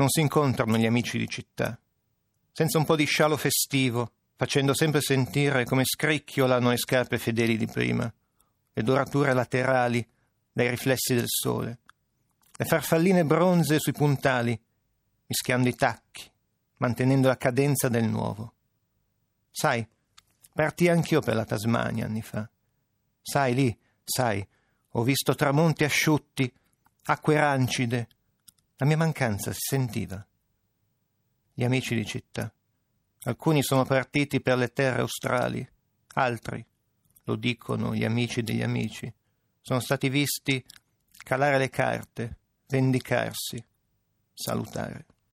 non si incontrano gli amici di città. Senza un po' di scialo festivo, facendo sempre sentire come scricchiolano le scarpe fedeli di prima, le dorature laterali dai riflessi del sole, le farfalline bronze sui puntali, mischiando i tacchi, mantenendo la cadenza del nuovo. Sai, partii anch'io per la Tasmania anni fa. Sai, lì, sai, ho visto tramonti asciutti, acque rancide. La mia mancanza si sentiva. Gli amici di città. Alcuni sono partiti per le terre australi, altri, lo dicono gli amici degli amici, sono stati visti calare le carte, vendicarsi, salutare.